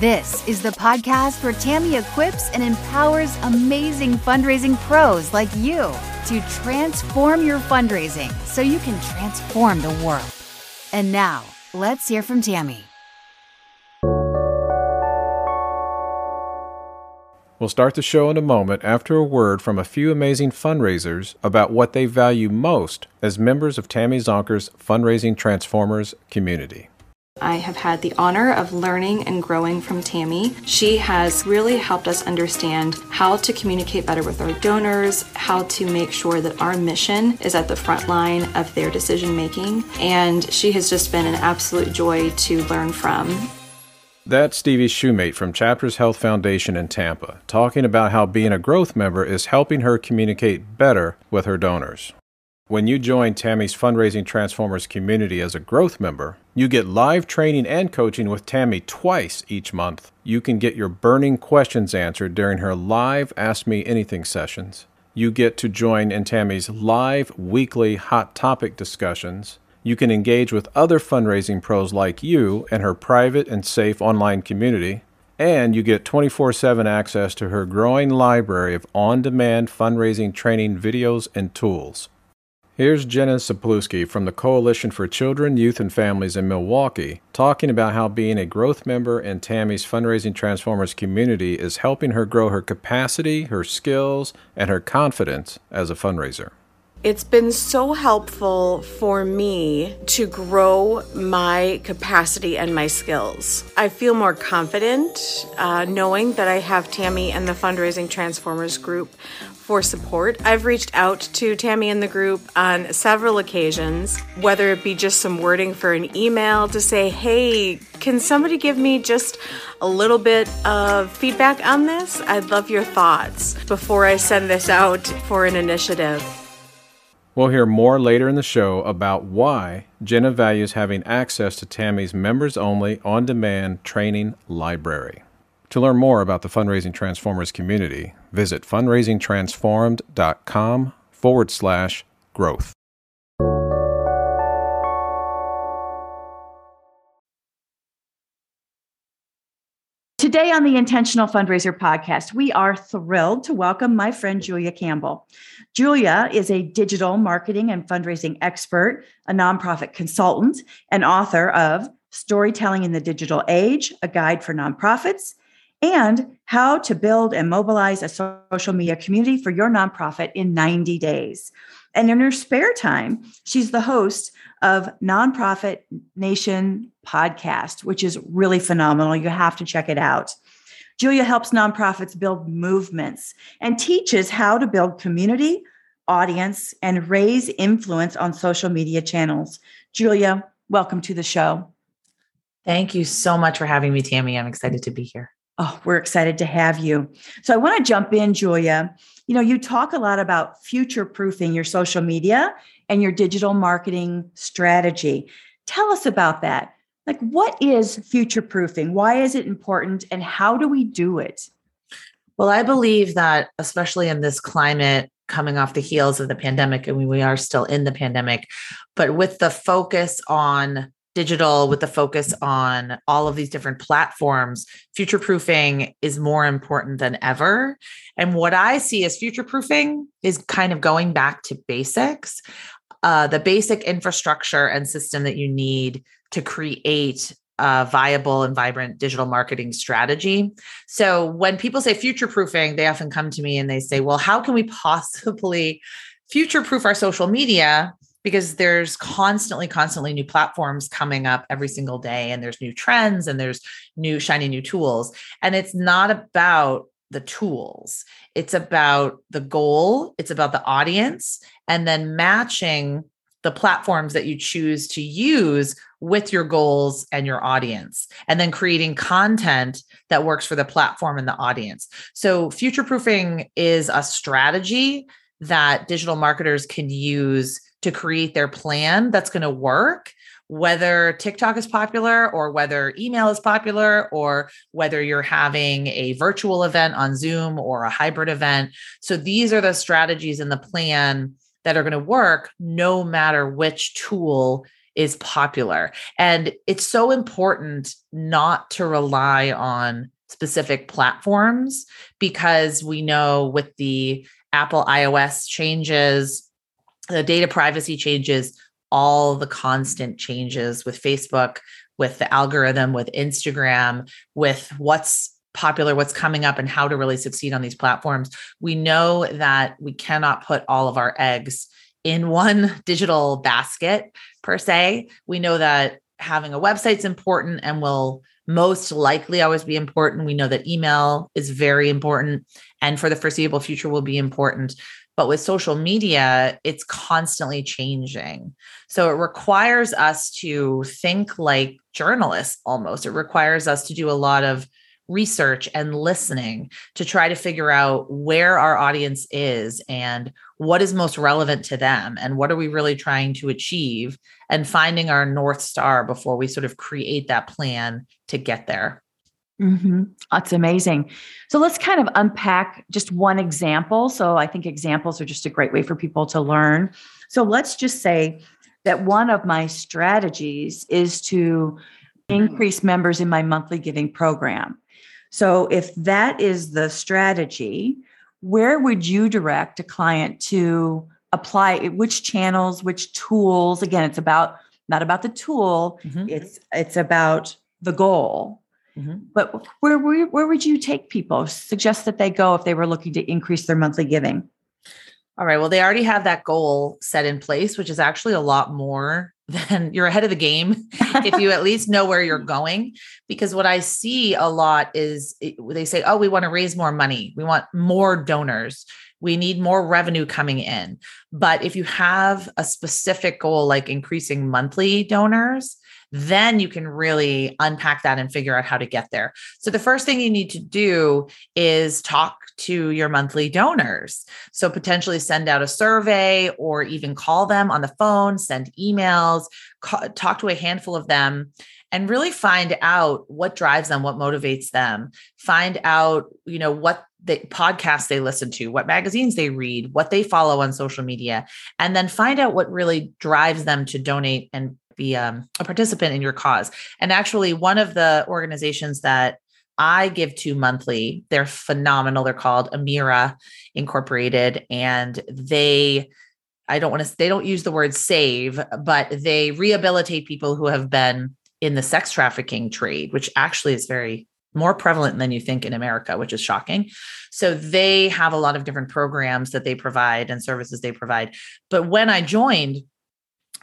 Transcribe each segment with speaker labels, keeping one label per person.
Speaker 1: This is the podcast where Tammy equips and empowers amazing fundraising pros like you to transform your fundraising so you can transform the world. And now, let's hear from Tammy.
Speaker 2: We'll start the show in a moment after a word from a few amazing fundraisers about what they value most as members of Tammy Zonker's Fundraising Transformers community.
Speaker 3: I have had the honor of learning and growing from Tammy. She has really helped us understand how to communicate better with our donors, how to make sure that our mission is at the front line of their decision making, and she has just been an absolute joy to learn from.
Speaker 2: That's Stevie Shoemate from Chapters Health Foundation in Tampa, talking about how being a growth member is helping her communicate better with her donors. When you join Tammy's Fundraising Transformers community as a growth member, you get live training and coaching with Tammy twice each month. You can get your burning questions answered during her live Ask Me Anything sessions. You get to join in Tammy's live weekly hot topic discussions. You can engage with other fundraising pros like you in her private and safe online community. And you get 24 7 access to her growing library of on demand fundraising training videos and tools. Here's Jenna Sapluski from the Coalition for Children, Youth, and Families in Milwaukee talking about how being a growth member in Tammy's Fundraising Transformers community is helping her grow her capacity, her skills, and her confidence as a fundraiser.
Speaker 4: It's been so helpful for me to grow my capacity and my skills. I feel more confident uh, knowing that I have Tammy and the Fundraising Transformers group for support. I've reached out to Tammy and the group on several occasions, whether it be just some wording for an email to say, hey, can somebody give me just a little bit of feedback on this? I'd love your thoughts before I send this out for an initiative.
Speaker 2: We'll hear more later in the show about why Jenna values having access to Tammy's members only on demand training library. To learn more about the Fundraising Transformers community, visit fundraisingtransformed.com forward slash growth.
Speaker 5: Today on the Intentional Fundraiser podcast, we are thrilled to welcome my friend Julia Campbell. Julia is a digital marketing and fundraising expert, a nonprofit consultant, and author of Storytelling in the Digital Age, a guide for nonprofits, and how to build and mobilize a social media community for your nonprofit in 90 days. And in her spare time, she's the host of Nonprofit Nation podcast, which is really phenomenal. You have to check it out. Julia helps nonprofits build movements and teaches how to build community, audience, and raise influence on social media channels. Julia, welcome to the show.
Speaker 6: Thank you so much for having me, Tammy. I'm excited to be here.
Speaker 5: Oh, we're excited to have you. So I want to jump in, Julia. You know, you talk a lot about future proofing your social media and your digital marketing strategy. Tell us about that. Like, what is future proofing? Why is it important? And how do we do it?
Speaker 6: Well, I believe that, especially in this climate coming off the heels of the pandemic, and we are still in the pandemic, but with the focus on digital with the focus on all of these different platforms, future proofing is more important than ever. And what I see as future proofing is kind of going back to basics, uh, the basic infrastructure and system that you need to create a viable and vibrant digital marketing strategy. So when people say future proofing, they often come to me and they say, well, how can we possibly future proof our social media because there's constantly constantly new platforms coming up every single day and there's new trends and there's new shiny new tools. And it's not about the tools. It's about the goal. It's about the audience and then matching the platforms that you choose to use with your goals and your audience and then creating content that works for the platform and the audience. So future proofing is a strategy that digital marketers can use to create their plan that's going to work whether TikTok is popular or whether email is popular or whether you're having a virtual event on Zoom or a hybrid event. So these are the strategies in the plan that are going to work no matter which tool is popular. And it's so important not to rely on specific platforms because we know with the Apple iOS changes, the data privacy changes, all the constant changes with Facebook, with the algorithm, with Instagram, with what's popular, what's coming up, and how to really succeed on these platforms. We know that we cannot put all of our eggs in one digital basket per se. We know that having a website is important and will most likely always be important. We know that email is very important and for the foreseeable future will be important. But with social media, it's constantly changing. So it requires us to think like journalists almost. It requires us to do a lot of research and listening to try to figure out where our audience is and what is most relevant to them and what are we really trying to achieve and finding our north star before we sort of create that plan to get there
Speaker 5: Mm-hmm. That's amazing. So let's kind of unpack just one example. So I think examples are just a great way for people to learn. So let's just say that one of my strategies is to increase members in my monthly giving program. So if that is the strategy, where would you direct a client to apply which channels, which tools? Again, it's about not about the tool, mm-hmm. it's it's about the goal Mm-hmm. But where, where where would you take people? Suggest that they go if they were looking to increase their monthly giving.
Speaker 6: All right. Well, they already have that goal set in place, which is actually a lot more than you're ahead of the game if you at least know where you're going. Because what I see a lot is they say, oh, we want to raise more money, we want more donors, we need more revenue coming in. But if you have a specific goal like increasing monthly donors, then you can really unpack that and figure out how to get there. So the first thing you need to do is talk to your monthly donors. So potentially send out a survey or even call them on the phone, send emails, talk to a handful of them and really find out what drives them, what motivates them. Find out, you know, what the podcasts they listen to, what magazines they read, what they follow on social media, and then find out what really drives them to donate and be um, a participant in your cause. And actually, one of the organizations that I give to monthly, they're phenomenal. They're called Amirah Incorporated, and they I don't want to they don't use the word save, but they rehabilitate people who have been in the sex trafficking trade, which actually is very more prevalent than you think in America, which is shocking. So they have a lot of different programs that they provide and services they provide. But when I joined,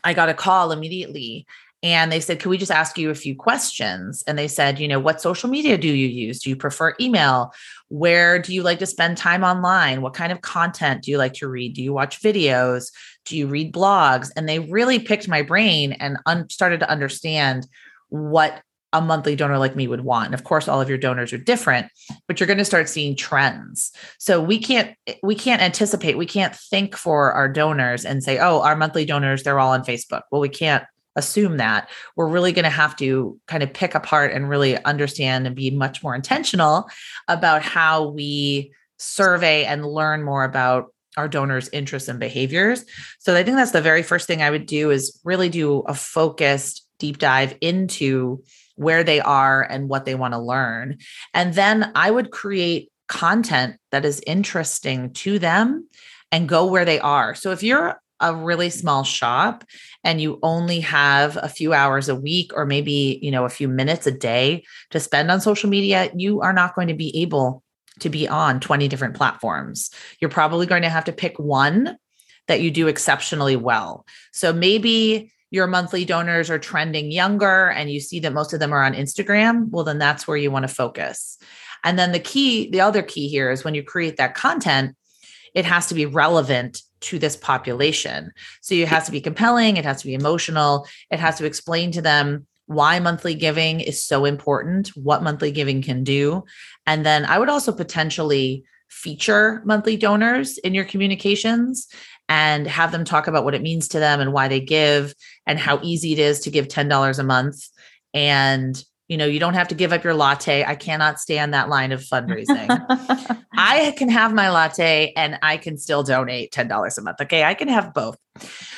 Speaker 6: I got a call immediately and they said, Can we just ask you a few questions? And they said, You know, what social media do you use? Do you prefer email? Where do you like to spend time online? What kind of content do you like to read? Do you watch videos? Do you read blogs? And they really picked my brain and un- started to understand what a monthly donor like me would want. And of course, all of your donors are different, but you're going to start seeing trends. So we can't we can't anticipate, we can't think for our donors and say, "Oh, our monthly donors, they're all on Facebook." Well, we can't assume that. We're really going to have to kind of pick apart and really understand and be much more intentional about how we survey and learn more about our donors' interests and behaviors. So I think that's the very first thing I would do is really do a focused deep dive into where they are and what they want to learn. And then I would create content that is interesting to them and go where they are. So if you're a really small shop and you only have a few hours a week or maybe, you know, a few minutes a day to spend on social media, you are not going to be able to be on 20 different platforms. You're probably going to have to pick one that you do exceptionally well. So maybe your monthly donors are trending younger and you see that most of them are on Instagram, well, then that's where you want to focus. And then the key, the other key here is when you create that content, it has to be relevant to this population. So it has to be compelling, it has to be emotional, it has to explain to them why monthly giving is so important, what monthly giving can do. And then I would also potentially feature monthly donors in your communications and have them talk about what it means to them and why they give and how easy it is to give $10 a month. And you know you don't have to give up your latte. I cannot stand that line of fundraising. I can have my latte and i can still donate $10 a month. Okay i can have both.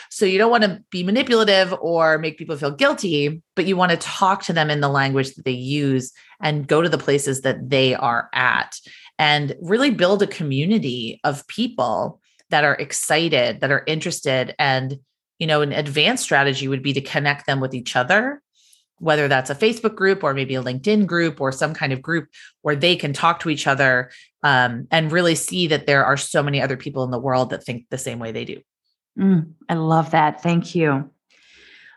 Speaker 6: So you don't want to be manipulative or make people feel guilty but you want to talk to them in the language that they use and go to the places that they are at and really build a community of people that are excited that are interested and you know an advanced strategy would be to connect them with each other whether that's a Facebook group or maybe a LinkedIn group or some kind of group where they can talk to each other um, and really see that there are so many other people in the world that think the same way they do.
Speaker 5: Mm, I love that. Thank you.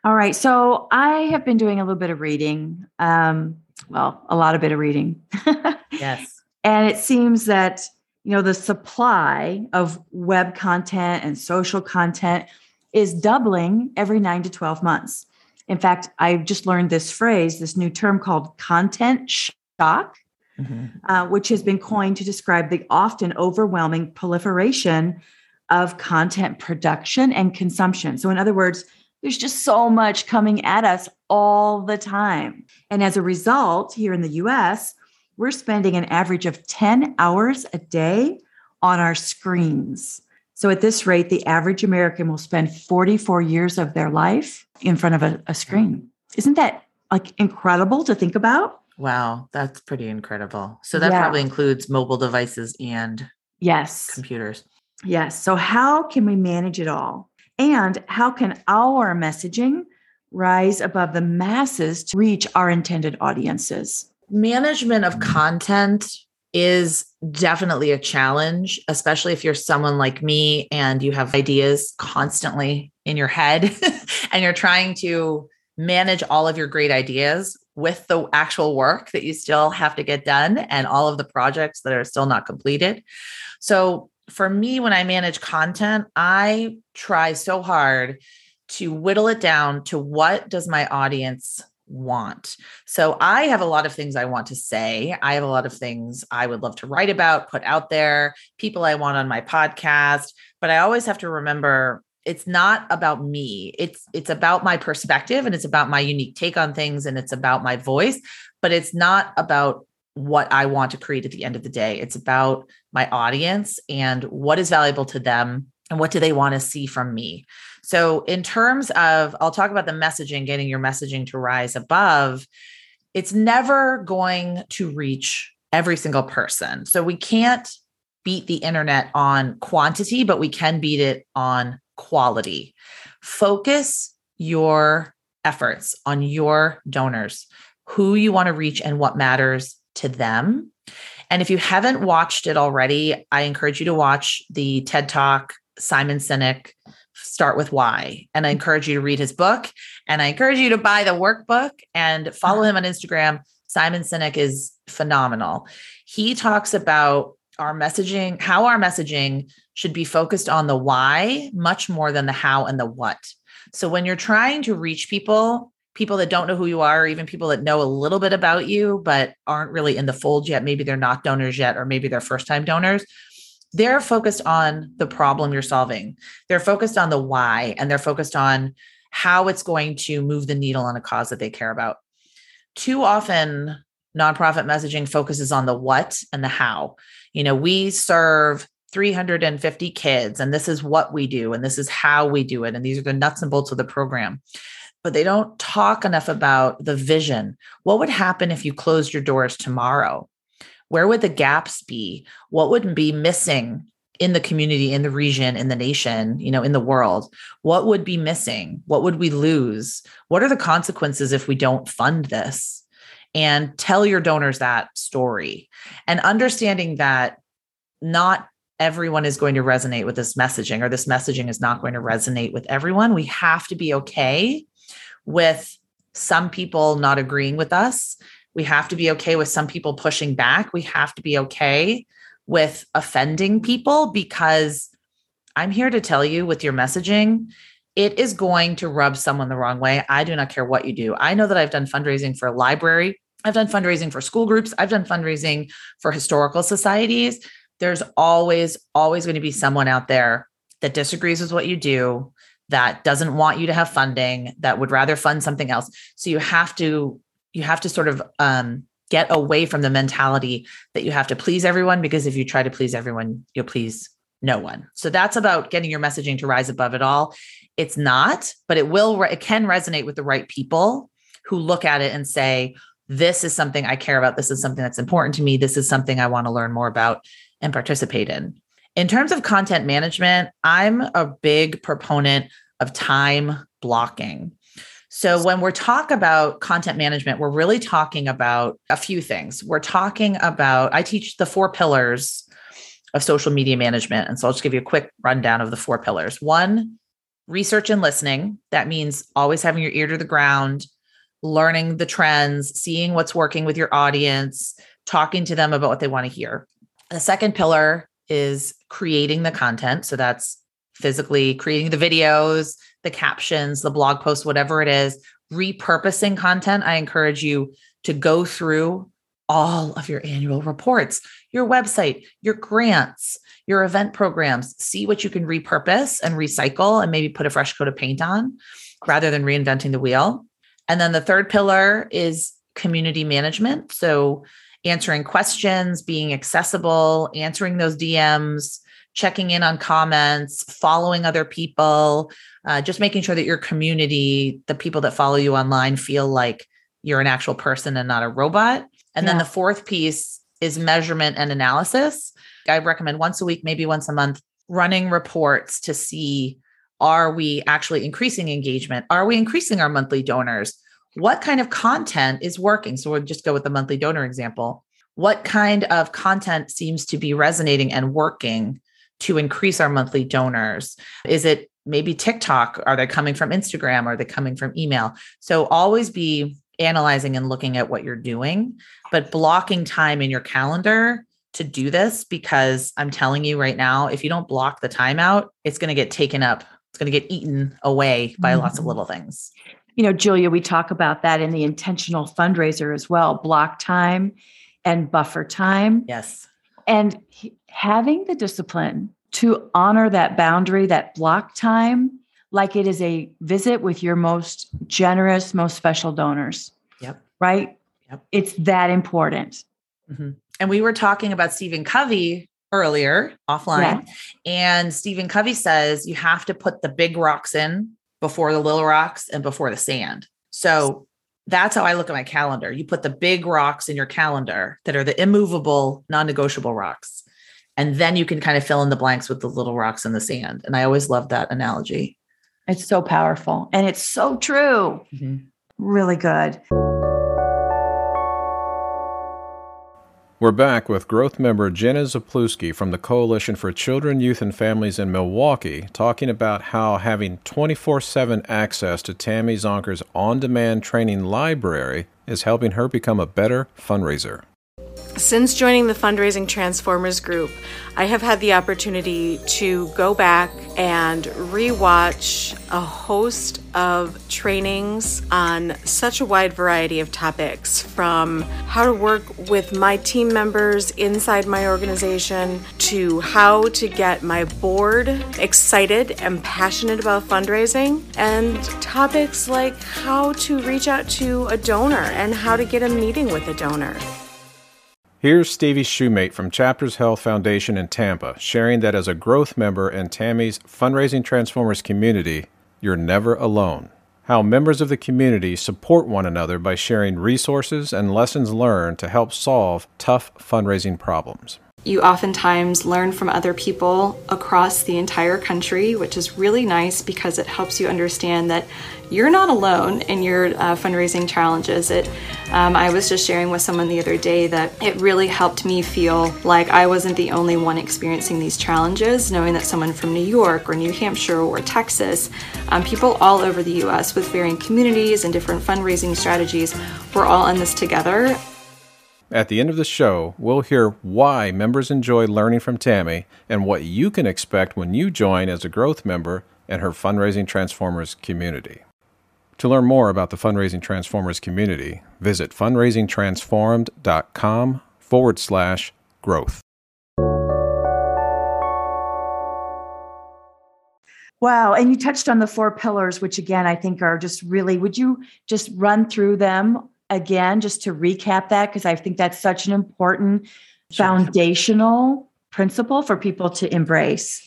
Speaker 5: All right. So I have been doing a little bit of reading. Um, well, a lot of bit of reading.
Speaker 6: yes.
Speaker 5: And it seems that, you know, the supply of web content and social content is doubling every nine to 12 months. In fact, I've just learned this phrase, this new term called content shock, mm-hmm. uh, which has been coined to describe the often overwhelming proliferation of content production and consumption. So, in other words, there's just so much coming at us all the time. And as a result, here in the US, we're spending an average of 10 hours a day on our screens. So at this rate, the average American will spend 44 years of their life in front of a, a screen. Isn't that like incredible to think about?
Speaker 6: Wow, that's pretty incredible. So that yeah. probably includes mobile devices and
Speaker 5: yes,
Speaker 6: computers.
Speaker 5: Yes. So how can we manage it all? And how can our messaging rise above the masses to reach our intended audiences?
Speaker 6: Management of content is definitely a challenge, especially if you're someone like me and you have ideas constantly in your head and you're trying to manage all of your great ideas with the actual work that you still have to get done and all of the projects that are still not completed. So, for me, when I manage content, I try so hard to whittle it down to what does my audience want. So I have a lot of things I want to say. I have a lot of things I would love to write about, put out there, people I want on my podcast, but I always have to remember it's not about me. It's it's about my perspective and it's about my unique take on things and it's about my voice, but it's not about what I want to create at the end of the day. It's about my audience and what is valuable to them and what do they want to see from me. So, in terms of, I'll talk about the messaging, getting your messaging to rise above, it's never going to reach every single person. So, we can't beat the internet on quantity, but we can beat it on quality. Focus your efforts on your donors, who you want to reach, and what matters to them. And if you haven't watched it already, I encourage you to watch the TED Talk Simon Sinek start with why. And I mm. encourage you to read his book and I encourage you to buy the workbook and follow ah. him on Instagram. Simon Sinek is phenomenal. He talks about our messaging, how our messaging should be focused on the why much more than the how and the what. So when you're trying to reach people, people that don't know who you are, or even people that know a little bit about you, but aren't really in the fold yet, maybe they're not donors yet, or maybe they're first time donors, they're focused on the problem you're solving. They're focused on the why and they're focused on how it's going to move the needle on a cause that they care about. Too often, nonprofit messaging focuses on the what and the how. You know, we serve 350 kids, and this is what we do, and this is how we do it, and these are the nuts and bolts of the program. But they don't talk enough about the vision. What would happen if you closed your doors tomorrow? Where would the gaps be? What would be missing in the community in the region in the nation you know in the world? What would be missing? What would we lose? What are the consequences if we don't fund this? And tell your donors that story. And understanding that not everyone is going to resonate with this messaging or this messaging is not going to resonate with everyone. We have to be okay with some people not agreeing with us we have to be okay with some people pushing back. We have to be okay with offending people because I'm here to tell you with your messaging, it is going to rub someone the wrong way. I do not care what you do. I know that I've done fundraising for a library, I've done fundraising for school groups, I've done fundraising for historical societies. there's always, always going to be someone out there that disagrees with what you do, that doesn't want you to have funding, that would rather fund something else. So you have to, you have to sort of um, get away from the mentality that you have to please everyone because if you try to please everyone, you'll please no one. So that's about getting your messaging to rise above it all. It's not, but it will, it can resonate with the right people who look at it and say, this is something I care about. This is something that's important to me. This is something I want to learn more about and participate in. In terms of content management, I'm a big proponent of time blocking. So when we're talk about content management, we're really talking about a few things. We're talking about I teach the four pillars of social media management. And so I'll just give you a quick rundown of the four pillars. One, research and listening. That means always having your ear to the ground, learning the trends, seeing what's working with your audience, talking to them about what they want to hear. The second pillar is creating the content. So that's physically creating the videos, the captions, the blog posts, whatever it is, repurposing content. I encourage you to go through all of your annual reports, your website, your grants, your event programs. See what you can repurpose and recycle and maybe put a fresh coat of paint on rather than reinventing the wheel. And then the third pillar is community management. So, answering questions, being accessible, answering those DMs, checking in on comments, following other people, uh, just making sure that your community, the people that follow you online, feel like you're an actual person and not a robot. And yeah. then the fourth piece is measurement and analysis. I recommend once a week, maybe once a month, running reports to see are we actually increasing engagement? Are we increasing our monthly donors? What kind of content is working? So we'll just go with the monthly donor example. What kind of content seems to be resonating and working to increase our monthly donors? Is it maybe TikTok? Are they coming from Instagram? Are they coming from email? So always be analyzing and looking at what you're doing, but blocking time in your calendar to do this because I'm telling you right now, if you don't block the time out, it's going to get taken up. It's going to get eaten away by mm-hmm. lots of little things.
Speaker 5: You know, Julia, we talk about that in the intentional fundraiser as well block time and buffer time.
Speaker 6: Yes.
Speaker 5: And having the discipline to honor that boundary, that block time, like it is a visit with your most generous, most special donors.
Speaker 6: Yep.
Speaker 5: Right?
Speaker 6: Yep.
Speaker 5: It's that important.
Speaker 6: Mm-hmm. And we were talking about Stephen Covey earlier offline. And Stephen Covey says you have to put the big rocks in before the little rocks and before the sand. So that's how I look at my calendar. You put the big rocks in your calendar that are the immovable, non negotiable rocks. And then you can kind of fill in the blanks with the little rocks in the sand. And I always love that analogy.
Speaker 5: It's so powerful and it's so true. Mm-hmm. Really good.
Speaker 2: We're back with growth member Jenna Zapluski from the Coalition for Children, Youth, and Families in Milwaukee talking about how having 24 7 access to Tammy Zonker's on demand training library is helping her become a better fundraiser.
Speaker 4: Since joining the Fundraising Transformers group, I have had the opportunity to go back and rewatch a host of trainings on such a wide variety of topics from how to work with my team members inside my organization to how to get my board excited and passionate about fundraising, and topics like how to reach out to a donor and how to get a meeting with a donor.
Speaker 2: Here's Stevie Shoemate from Chapters Health Foundation in Tampa sharing that as a growth member in Tammy's Fundraising Transformers community, you're never alone. How members of the community support one another by sharing resources and lessons learned to help solve tough fundraising problems.
Speaker 3: You oftentimes learn from other people across the entire country, which is really nice because it helps you understand that you're not alone in your uh, fundraising challenges. It, um, I was just sharing with someone the other day that it really helped me feel like I wasn't the only one experiencing these challenges, knowing that someone from New York or New Hampshire or Texas, um, people all over the US with varying communities and different fundraising strategies, we're all in this together.
Speaker 2: At the end of the show, we'll hear why members enjoy learning from Tammy and what you can expect when you join as a growth member and her Fundraising Transformers community. To learn more about the Fundraising Transformers community, visit fundraisingtransformed.com forward slash growth.
Speaker 5: Wow. And you touched on the four pillars, which again, I think are just really, would you just run through them again, just to recap that? Because I think that's such an important sure. foundational principle for people to embrace.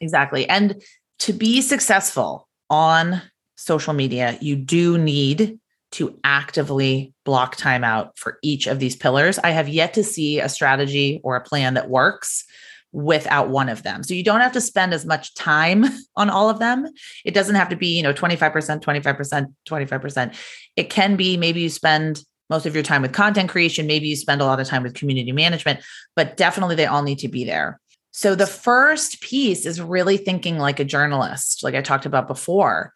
Speaker 6: Exactly. And to be successful on social media, you do need to actively block time out for each of these pillars. I have yet to see a strategy or a plan that works without one of them. So you don't have to spend as much time on all of them. It doesn't have to be, you know, 25%, 25%, 25%. It can be maybe you spend most of your time with content creation, maybe you spend a lot of time with community management, but definitely they all need to be there. So the first piece is really thinking like a journalist, like I talked about before,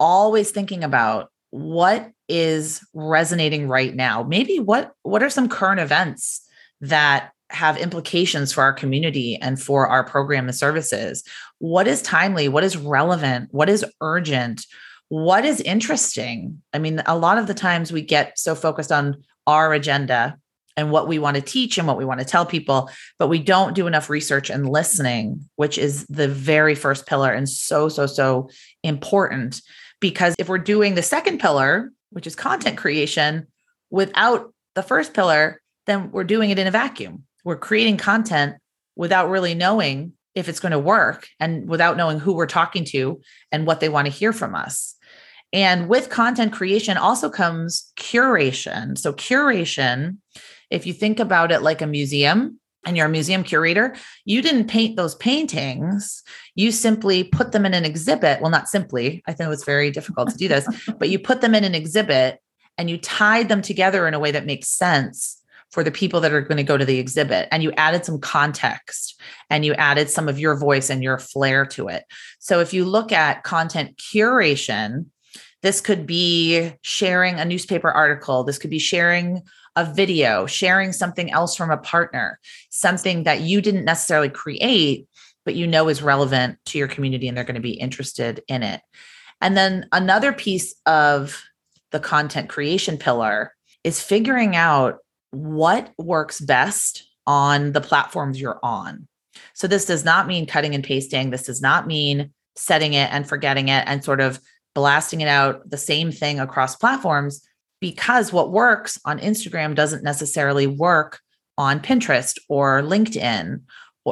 Speaker 6: always thinking about what is resonating right now. Maybe what what are some current events that have implications for our community and for our program and services. What is timely? What is relevant? What is urgent? What is interesting? I mean, a lot of the times we get so focused on our agenda and what we want to teach and what we want to tell people, but we don't do enough research and listening, which is the very first pillar and so, so, so important. Because if we're doing the second pillar, which is content creation, without the first pillar, then we're doing it in a vacuum we're creating content without really knowing if it's going to work and without knowing who we're talking to and what they want to hear from us. And with content creation also comes curation. So, curation, if you think about it like a museum and you're a museum curator, you didn't paint those paintings. You simply put them in an exhibit. Well, not simply, I think it was very difficult to do this, but you put them in an exhibit and you tied them together in a way that makes sense for the people that are going to go to the exhibit and you added some context and you added some of your voice and your flair to it. So if you look at content curation, this could be sharing a newspaper article, this could be sharing a video, sharing something else from a partner, something that you didn't necessarily create but you know is relevant to your community and they're going to be interested in it. And then another piece of the content creation pillar is figuring out what works best on the platforms you're on. So this does not mean cutting and pasting. This does not mean setting it and forgetting it and sort of blasting it out the same thing across platforms because what works on Instagram doesn't necessarily work on Pinterest or LinkedIn.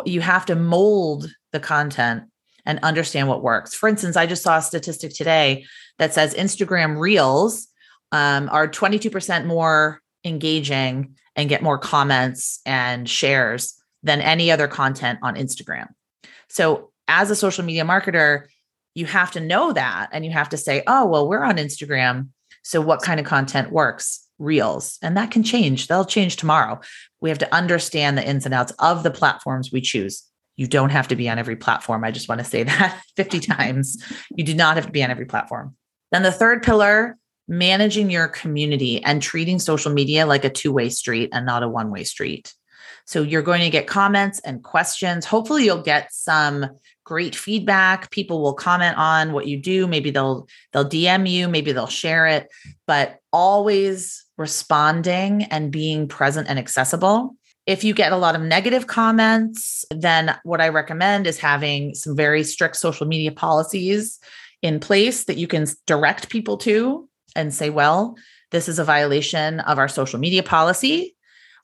Speaker 6: You have to mold the content and understand what works. For instance, I just saw a statistic today that says Instagram Reels um, are 22% more engaging and get more comments and shares than any other content on Instagram. So, as a social media marketer, you have to know that and you have to say, oh, well, we're on Instagram. So, what kind of content works? Reels. And that can change. They'll change tomorrow. We have to understand the ins and outs of the platforms we choose. You don't have to be on every platform. I just want to say that 50 times. You do not have to be on every platform. Then the third pillar managing your community and treating social media like a two way street and not a one way street. So you're going to get comments and questions. Hopefully you'll get some great feedback. People will comment on what you do. Maybe they'll they'll DM you, maybe they'll share it, but always responding and being present and accessible. If you get a lot of negative comments, then what I recommend is having some very strict social media policies in place that you can direct people to and say, well, this is a violation of our social media policy.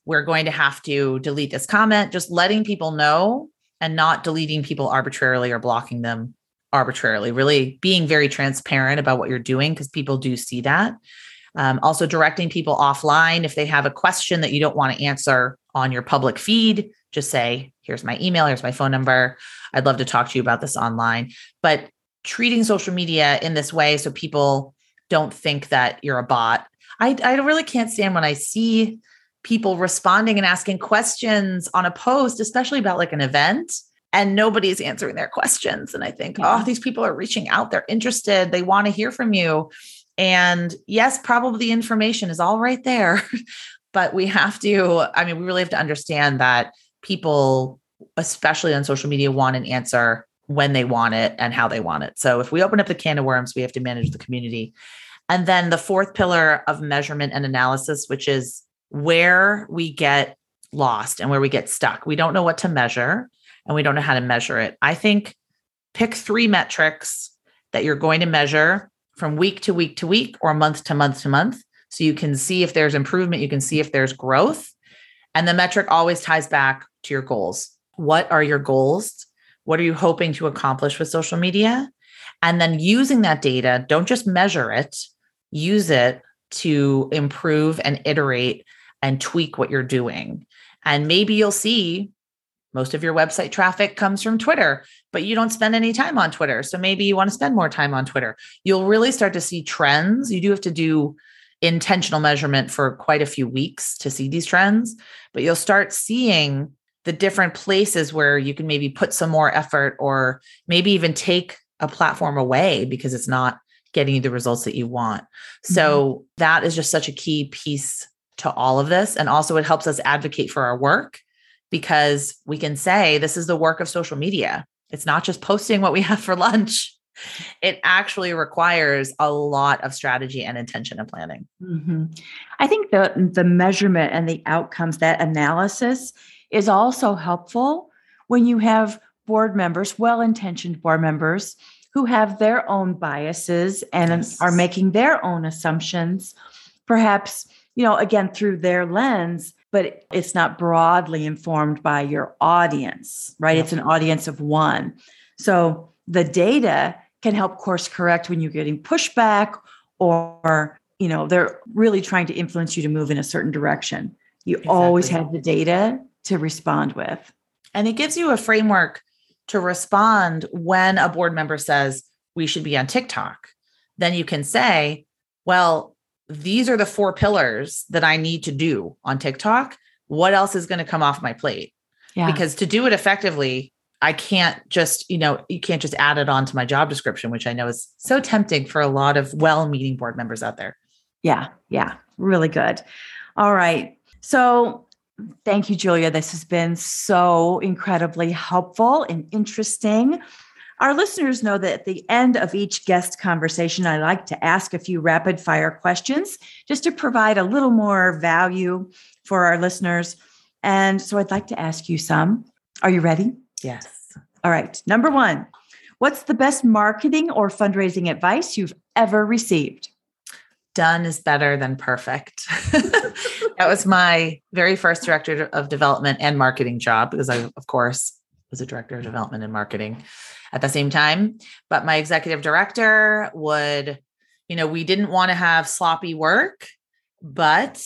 Speaker 6: We're going to have to delete this comment, just letting people know and not deleting people arbitrarily or blocking them arbitrarily, really being very transparent about what you're doing because people do see that. Um, also, directing people offline if they have a question that you don't want to answer on your public feed, just say, here's my email, here's my phone number. I'd love to talk to you about this online. But treating social media in this way so people don't think that you're a bot. I, I really can't stand when I see people responding and asking questions on a post, especially about like an event, and nobody's answering their questions. And I think, yeah. oh, these people are reaching out. They're interested. They want to hear from you. And yes, probably the information is all right there. but we have to, I mean, we really have to understand that people, especially on social media, want an answer when they want it and how they want it. So if we open up the can of worms, we have to manage the community. And then the fourth pillar of measurement and analysis, which is where we get lost and where we get stuck. We don't know what to measure and we don't know how to measure it. I think pick three metrics that you're going to measure from week to week to week or month to month to month. So you can see if there's improvement, you can see if there's growth. And the metric always ties back to your goals. What are your goals? What are you hoping to accomplish with social media? And then using that data, don't just measure it, use it to improve and iterate and tweak what you're doing. And maybe you'll see most of your website traffic comes from Twitter, but you don't spend any time on Twitter. So maybe you want to spend more time on Twitter. You'll really start to see trends. You do have to do intentional measurement for quite a few weeks to see these trends, but you'll start seeing the different places where you can maybe put some more effort or maybe even take a platform away because it's not getting you the results that you want. So mm-hmm. that is just such a key piece to all of this. And also, it helps us advocate for our work because we can say this is the work of social media. It's not just posting what we have for lunch. It actually requires a lot of strategy and intention and planning.
Speaker 5: Mm-hmm. I think the the measurement and the outcomes, that analysis, is also helpful when you have board members, well-intentioned board members, who have their own biases and yes. are making their own assumptions, perhaps you know, again, through their lens, but it's not broadly informed by your audience, right? It's an audience of one. So the data can help course correct when you're getting pushback or, you know, they're really trying to influence you to move in a certain direction. You exactly. always have the data to respond with.
Speaker 6: And it gives you a framework to respond when a board member says, we should be on TikTok. Then you can say, well, these are the four pillars that I need to do on TikTok. What else is going to come off my plate? Yeah. Because to do it effectively, I can't just, you know, you can't just add it on to my job description, which I know is so tempting for a lot of well meaning board members out there.
Speaker 5: Yeah. Yeah. Really good. All right. So thank you, Julia. This has been so incredibly helpful and interesting. Our listeners know that at the end of each guest conversation, I like to ask a few rapid fire questions just to provide a little more value for our listeners. And so I'd like to ask you some. Are you ready?
Speaker 6: Yes.
Speaker 5: All right. Number one What's the best marketing or fundraising advice you've ever received?
Speaker 6: Done is better than perfect. that was my very first director of development and marketing job because I, of course, was a director of development and marketing at the same time. But my executive director would, you know, we didn't want to have sloppy work, but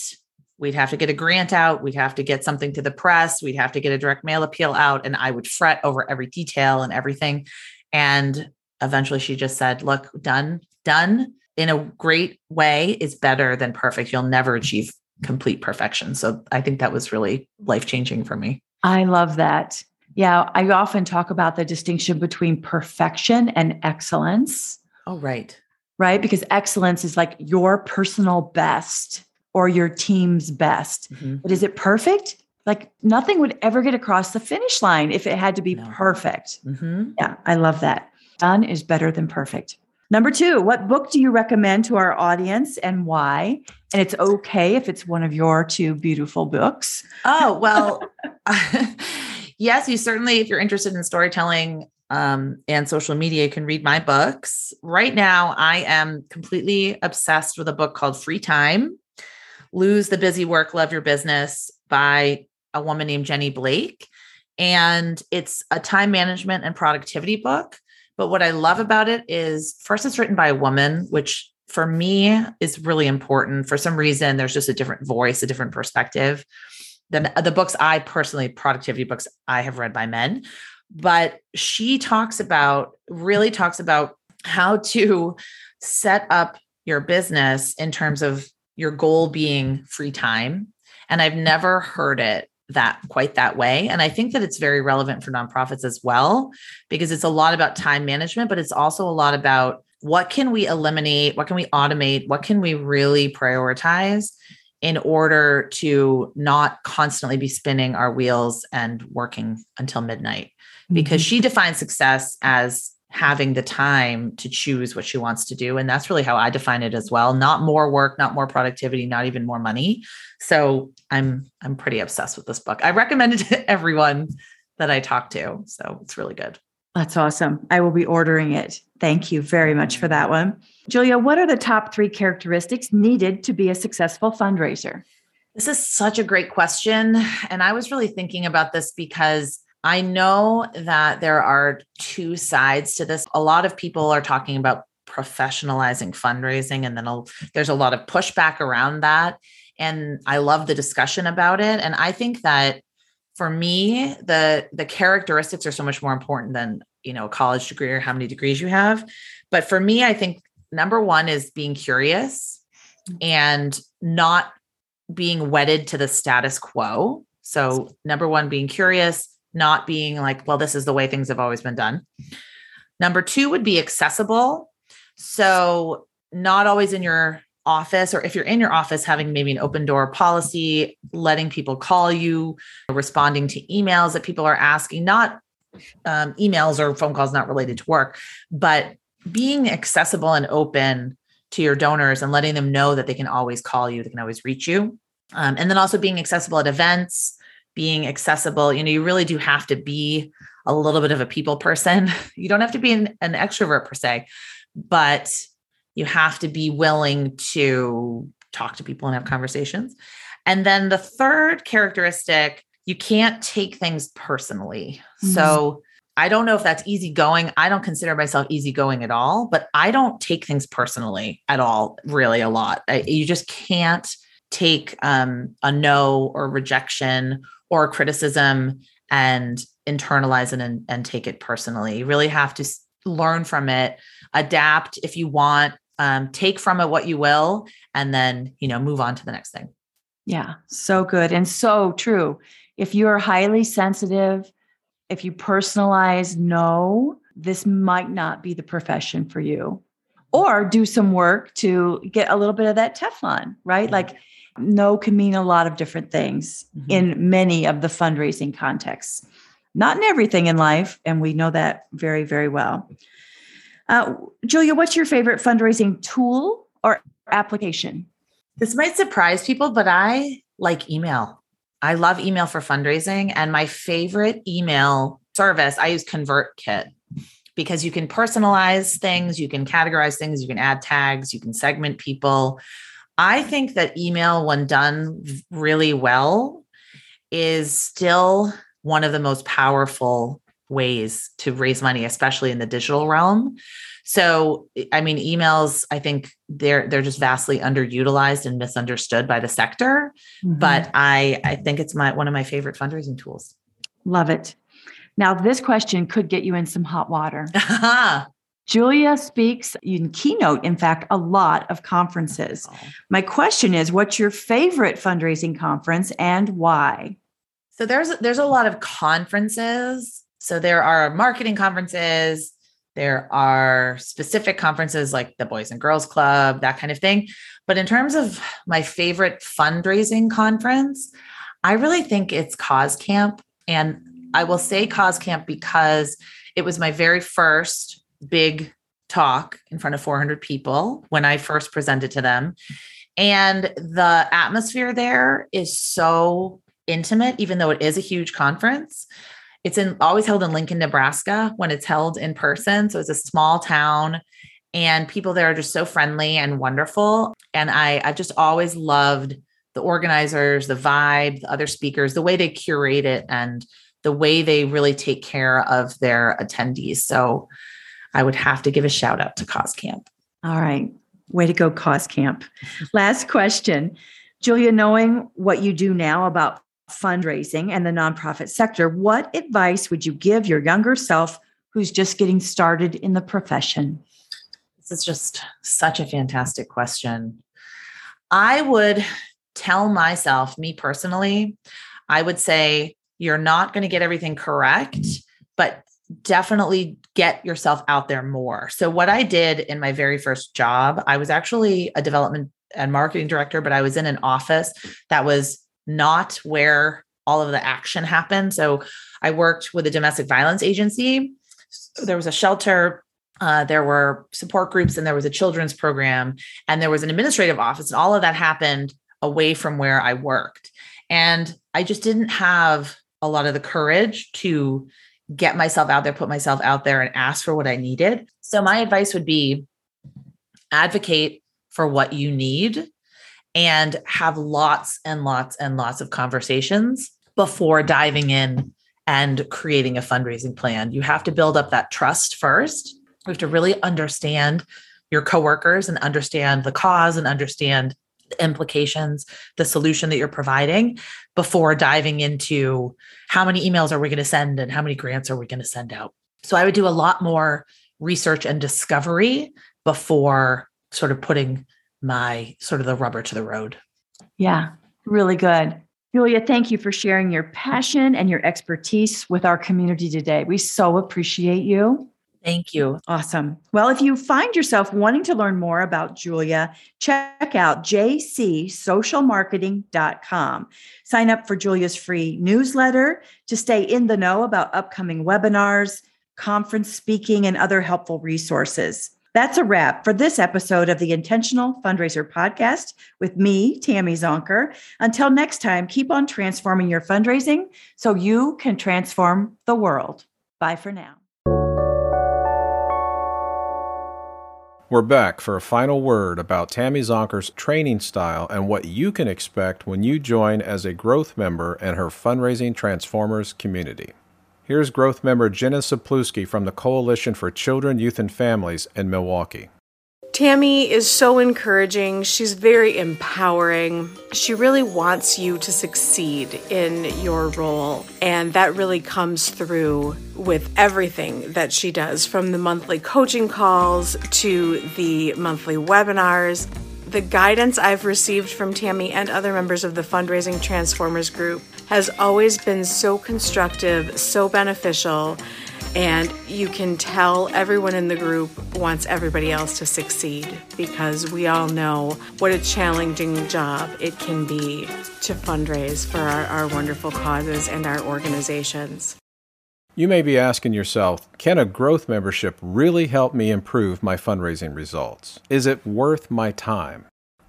Speaker 6: we'd have to get a grant out. We'd have to get something to the press. We'd have to get a direct mail appeal out. And I would fret over every detail and everything. And eventually she just said, look, done, done in a great way is better than perfect. You'll never achieve complete perfection. So I think that was really life changing for me.
Speaker 5: I love that. Yeah, I often talk about the distinction between perfection and excellence.
Speaker 6: Oh, right.
Speaker 5: Right. Because excellence is like your personal best or your team's best. Mm-hmm. But is it perfect? Like nothing would ever get across the finish line if it had to be no. perfect. Mm-hmm. Yeah, I love that. Done is better than perfect. Number two, what book do you recommend to our audience and why? And it's okay if it's one of your two beautiful books.
Speaker 6: Oh, well, yes, you certainly, if you're interested in storytelling um, and social media, you can read my books. Right now, I am completely obsessed with a book called Free Time Lose the Busy Work, Love Your Business by a woman named Jenny Blake. And it's a time management and productivity book. But what I love about it is first, it's written by a woman, which for me is really important. For some reason, there's just a different voice, a different perspective than the books I personally, productivity books I have read by men, but she talks about, really talks about how to set up your business in terms of your goal being free time. And I've never heard it that quite that way. And I think that it's very relevant for nonprofits as well, because it's a lot about time management, but it's also a lot about what can we eliminate? What can we automate? What can we really prioritize in order to not constantly be spinning our wheels and working until midnight because mm-hmm. she defines success as having the time to choose what she wants to do and that's really how i define it as well not more work not more productivity not even more money so i'm i'm pretty obsessed with this book i recommend it to everyone that i talk to so it's really good
Speaker 5: That's awesome. I will be ordering it. Thank you very much for that one. Julia, what are the top three characteristics needed to be a successful fundraiser?
Speaker 6: This is such a great question. And I was really thinking about this because I know that there are two sides to this. A lot of people are talking about professionalizing fundraising, and then there's a lot of pushback around that. And I love the discussion about it. And I think that for me, the the characteristics are so much more important than you know a college degree or how many degrees you have. But for me, I think number one is being curious mm. and not being wedded to the status quo. So number one, being curious, not being like, well, this is the way things have always been done. Number two would be accessible. So, not always in your office, or if you're in your office, having maybe an open door policy, letting people call you, responding to emails that people are asking, not um, emails or phone calls not related to work, but being accessible and open to your donors and letting them know that they can always call you, they can always reach you. Um, and then also being accessible at events, being accessible. You know, you really do have to be a little bit of a people person. You don't have to be an, an extrovert per se, but you have to be willing to talk to people and have conversations. And then the third characteristic, you can't take things personally. Mm-hmm. So I don't know if that's easygoing. I don't consider myself easygoing at all, but I don't take things personally at all, really, a lot. I, you just can't take um, a no or rejection or criticism and internalize it and, and take it personally. You really have to learn from it, adapt if you want, um, take from it what you will, and then, you know, move on to the next thing.
Speaker 5: Yeah, so good and so true. If you're highly sensitive, if you personalize no, this might not be the profession for you. Or do some work to get a little bit of that Teflon, right? Like no can mean a lot of different things mm-hmm. in many of the fundraising contexts. Not in everything in life, and we know that very, very well. Uh, Julia, what's your favorite fundraising tool or application?
Speaker 6: This might surprise people, but I like email. I love email for fundraising. And my favorite email service, I use ConvertKit because you can personalize things, you can categorize things, you can add tags, you can segment people. I think that email, when done really well, is still one of the most powerful ways to raise money, especially in the digital realm. So, I mean, emails, I think they're they're just vastly underutilized and misunderstood by the sector. Mm-hmm. But I I think it's my one of my favorite fundraising tools.
Speaker 5: Love it. Now, this question could get you in some hot water. Julia speaks in keynote, in fact, a lot of conferences. Oh. My question is what's your favorite fundraising conference and why?
Speaker 6: So there's there's a lot of conferences. So there are marketing conferences, there are specific conferences like the Boys and Girls Club, that kind of thing. But in terms of my favorite fundraising conference, I really think it's Cause Camp. And I will say Cause Camp because it was my very first big talk in front of 400 people when I first presented to them. And the atmosphere there is so intimate, even though it is a huge conference. It's in always held in Lincoln, Nebraska when it's held in person. So it's a small town and people there are just so friendly and wonderful. And I, I just always loved the organizers, the vibe, the other speakers, the way they curate it and the way they really take care of their attendees. So I would have to give a shout out to Cause Camp.
Speaker 5: All right. Way to go, Cause Camp. Last question. Julia, knowing what you do now about fundraising and the nonprofit sector, what advice would you give your younger self who's just getting started in the profession?
Speaker 6: This is just such a fantastic question. I would tell myself, me personally, I would say, you're not going to get everything correct, but definitely get yourself out there more. So, what I did in my very first job, I was actually a development and marketing director, but I was in an office that was not where all of the action happened. So, I worked with a domestic violence agency. There was a shelter, uh, there were support groups, and there was a children's program, and there was an administrative office. And all of that happened away from where I worked. And I just didn't have a lot of the courage to get myself out there, put myself out there and ask for what I needed. So my advice would be advocate for what you need and have lots and lots and lots of conversations before diving in and creating a fundraising plan. You have to build up that trust first. You have to really understand your coworkers and understand the cause and understand implications, the solution that you're providing before diving into how many emails are we going to send and how many grants are we going to send out. So I would do a lot more research and discovery before sort of putting my sort of the rubber to the road.
Speaker 5: Yeah, really good. Julia, thank you for sharing your passion and your expertise with our community today. We so appreciate you.
Speaker 6: Thank you.
Speaker 5: Awesome. Well, if you find yourself wanting to learn more about Julia, check out jcsocialmarketing.com. Sign up for Julia's free newsletter to stay in the know about upcoming webinars, conference speaking, and other helpful resources. That's a wrap for this episode of the Intentional Fundraiser Podcast with me, Tammy Zonker. Until next time, keep on transforming your fundraising so you can transform the world. Bye for now.
Speaker 2: We're back for a final word about Tammy Zonker's training style and what you can expect when you join as a growth member in her Fundraising Transformers community. Here's growth member Jenna Sapluski from the Coalition for Children, Youth, and Families in Milwaukee.
Speaker 4: Tammy is so encouraging. She's very empowering. She really wants you to succeed in your role. And that really comes through with everything that she does from the monthly coaching calls to the monthly webinars. The guidance I've received from Tammy and other members of the Fundraising Transformers group has always been so constructive, so beneficial, and you can tell everyone in the group wants everybody else to succeed because we all know what a challenging job it can be to fundraise for our, our wonderful causes and our organizations.
Speaker 2: You may be asking yourself, can a growth membership really help me improve my fundraising results? Is it worth my time?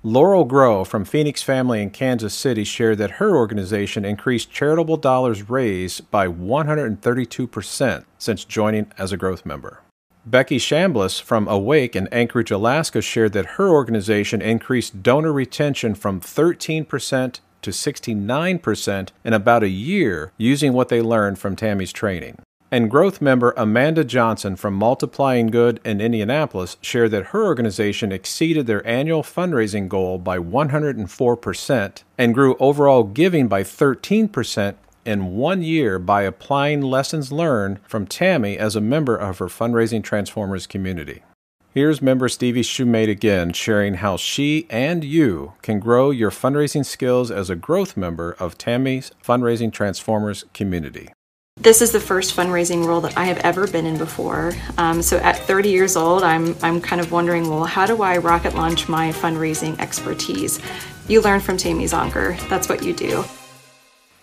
Speaker 2: Laurel Grow from Phoenix Family in Kansas City shared that her organization increased charitable dollars raised by 132% since joining as a growth member. Becky Shambliss from AWAIC in Anchorage, Alaska shared that her organization increased donor retention from 13% to 69% in about a year using what they learned from Tammy's training. And growth member Amanda Johnson from Multiplying Good in Indianapolis shared that her organization exceeded their annual fundraising goal by 104% and grew overall giving by 13% in one year by applying lessons learned from Tammy as a member of her Fundraising Transformers community. Here's member Stevie Shumate again sharing how she and you can grow your fundraising skills as a growth member of Tammy's Fundraising Transformers community.
Speaker 3: This is the first fundraising role that I have ever been in before. Um, so at 30 years old, I'm, I'm kind of wondering, well, how do I rocket launch my fundraising expertise? You learn from Tammy Zonker. That's what you do.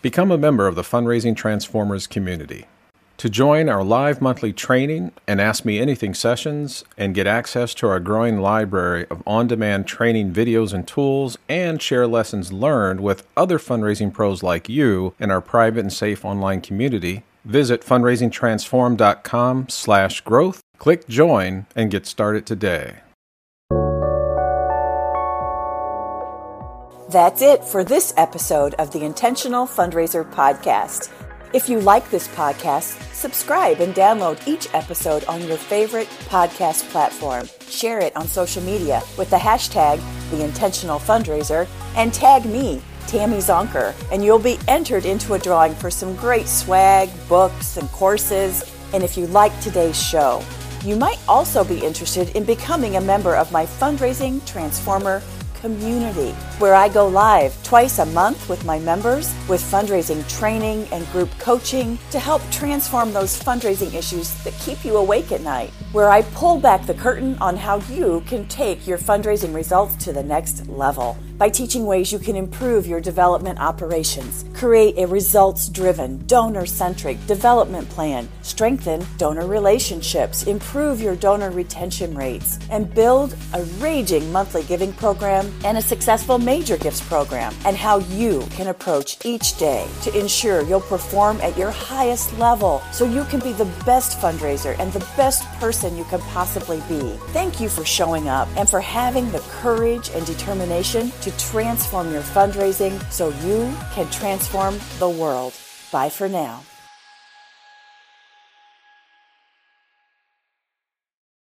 Speaker 2: Become a member of the Fundraising Transformers community. To join our live monthly training and Ask Me Anything sessions and get access to our growing library of on demand training videos and tools and share lessons learned with other fundraising pros like you in our private and safe online community, visit fundraisingtransform.com slash growth, click join, and get started today.
Speaker 7: That's it for this episode of the Intentional Fundraiser Podcast. If you like this podcast, subscribe and download each episode on your favorite podcast platform. Share it on social media with the hashtag The Intentional Fundraiser and tag me, Tammy Zonker, and you'll be entered into a drawing for some great swag, books, and courses. And if you like today's show, you might also be interested in becoming a member of my Fundraising Transformer community, where I go live twice a month with my members with fundraising training and group coaching to help transform those fundraising issues that keep you awake at night, where I pull back the curtain on how you can take your fundraising results to the next level
Speaker 5: by teaching ways you can improve your development operations, create a results driven, donor centric development plan, strengthen donor relationships, improve your donor retention rates, and build a raging monthly giving program and a successful major gifts program, and how you can approach each day to ensure you'll perform at your highest level so you can be the best fundraiser and the best person you can possibly be. Thank you for showing up and for having the courage and determination to transform your fundraising so you can transform the world. Bye for now.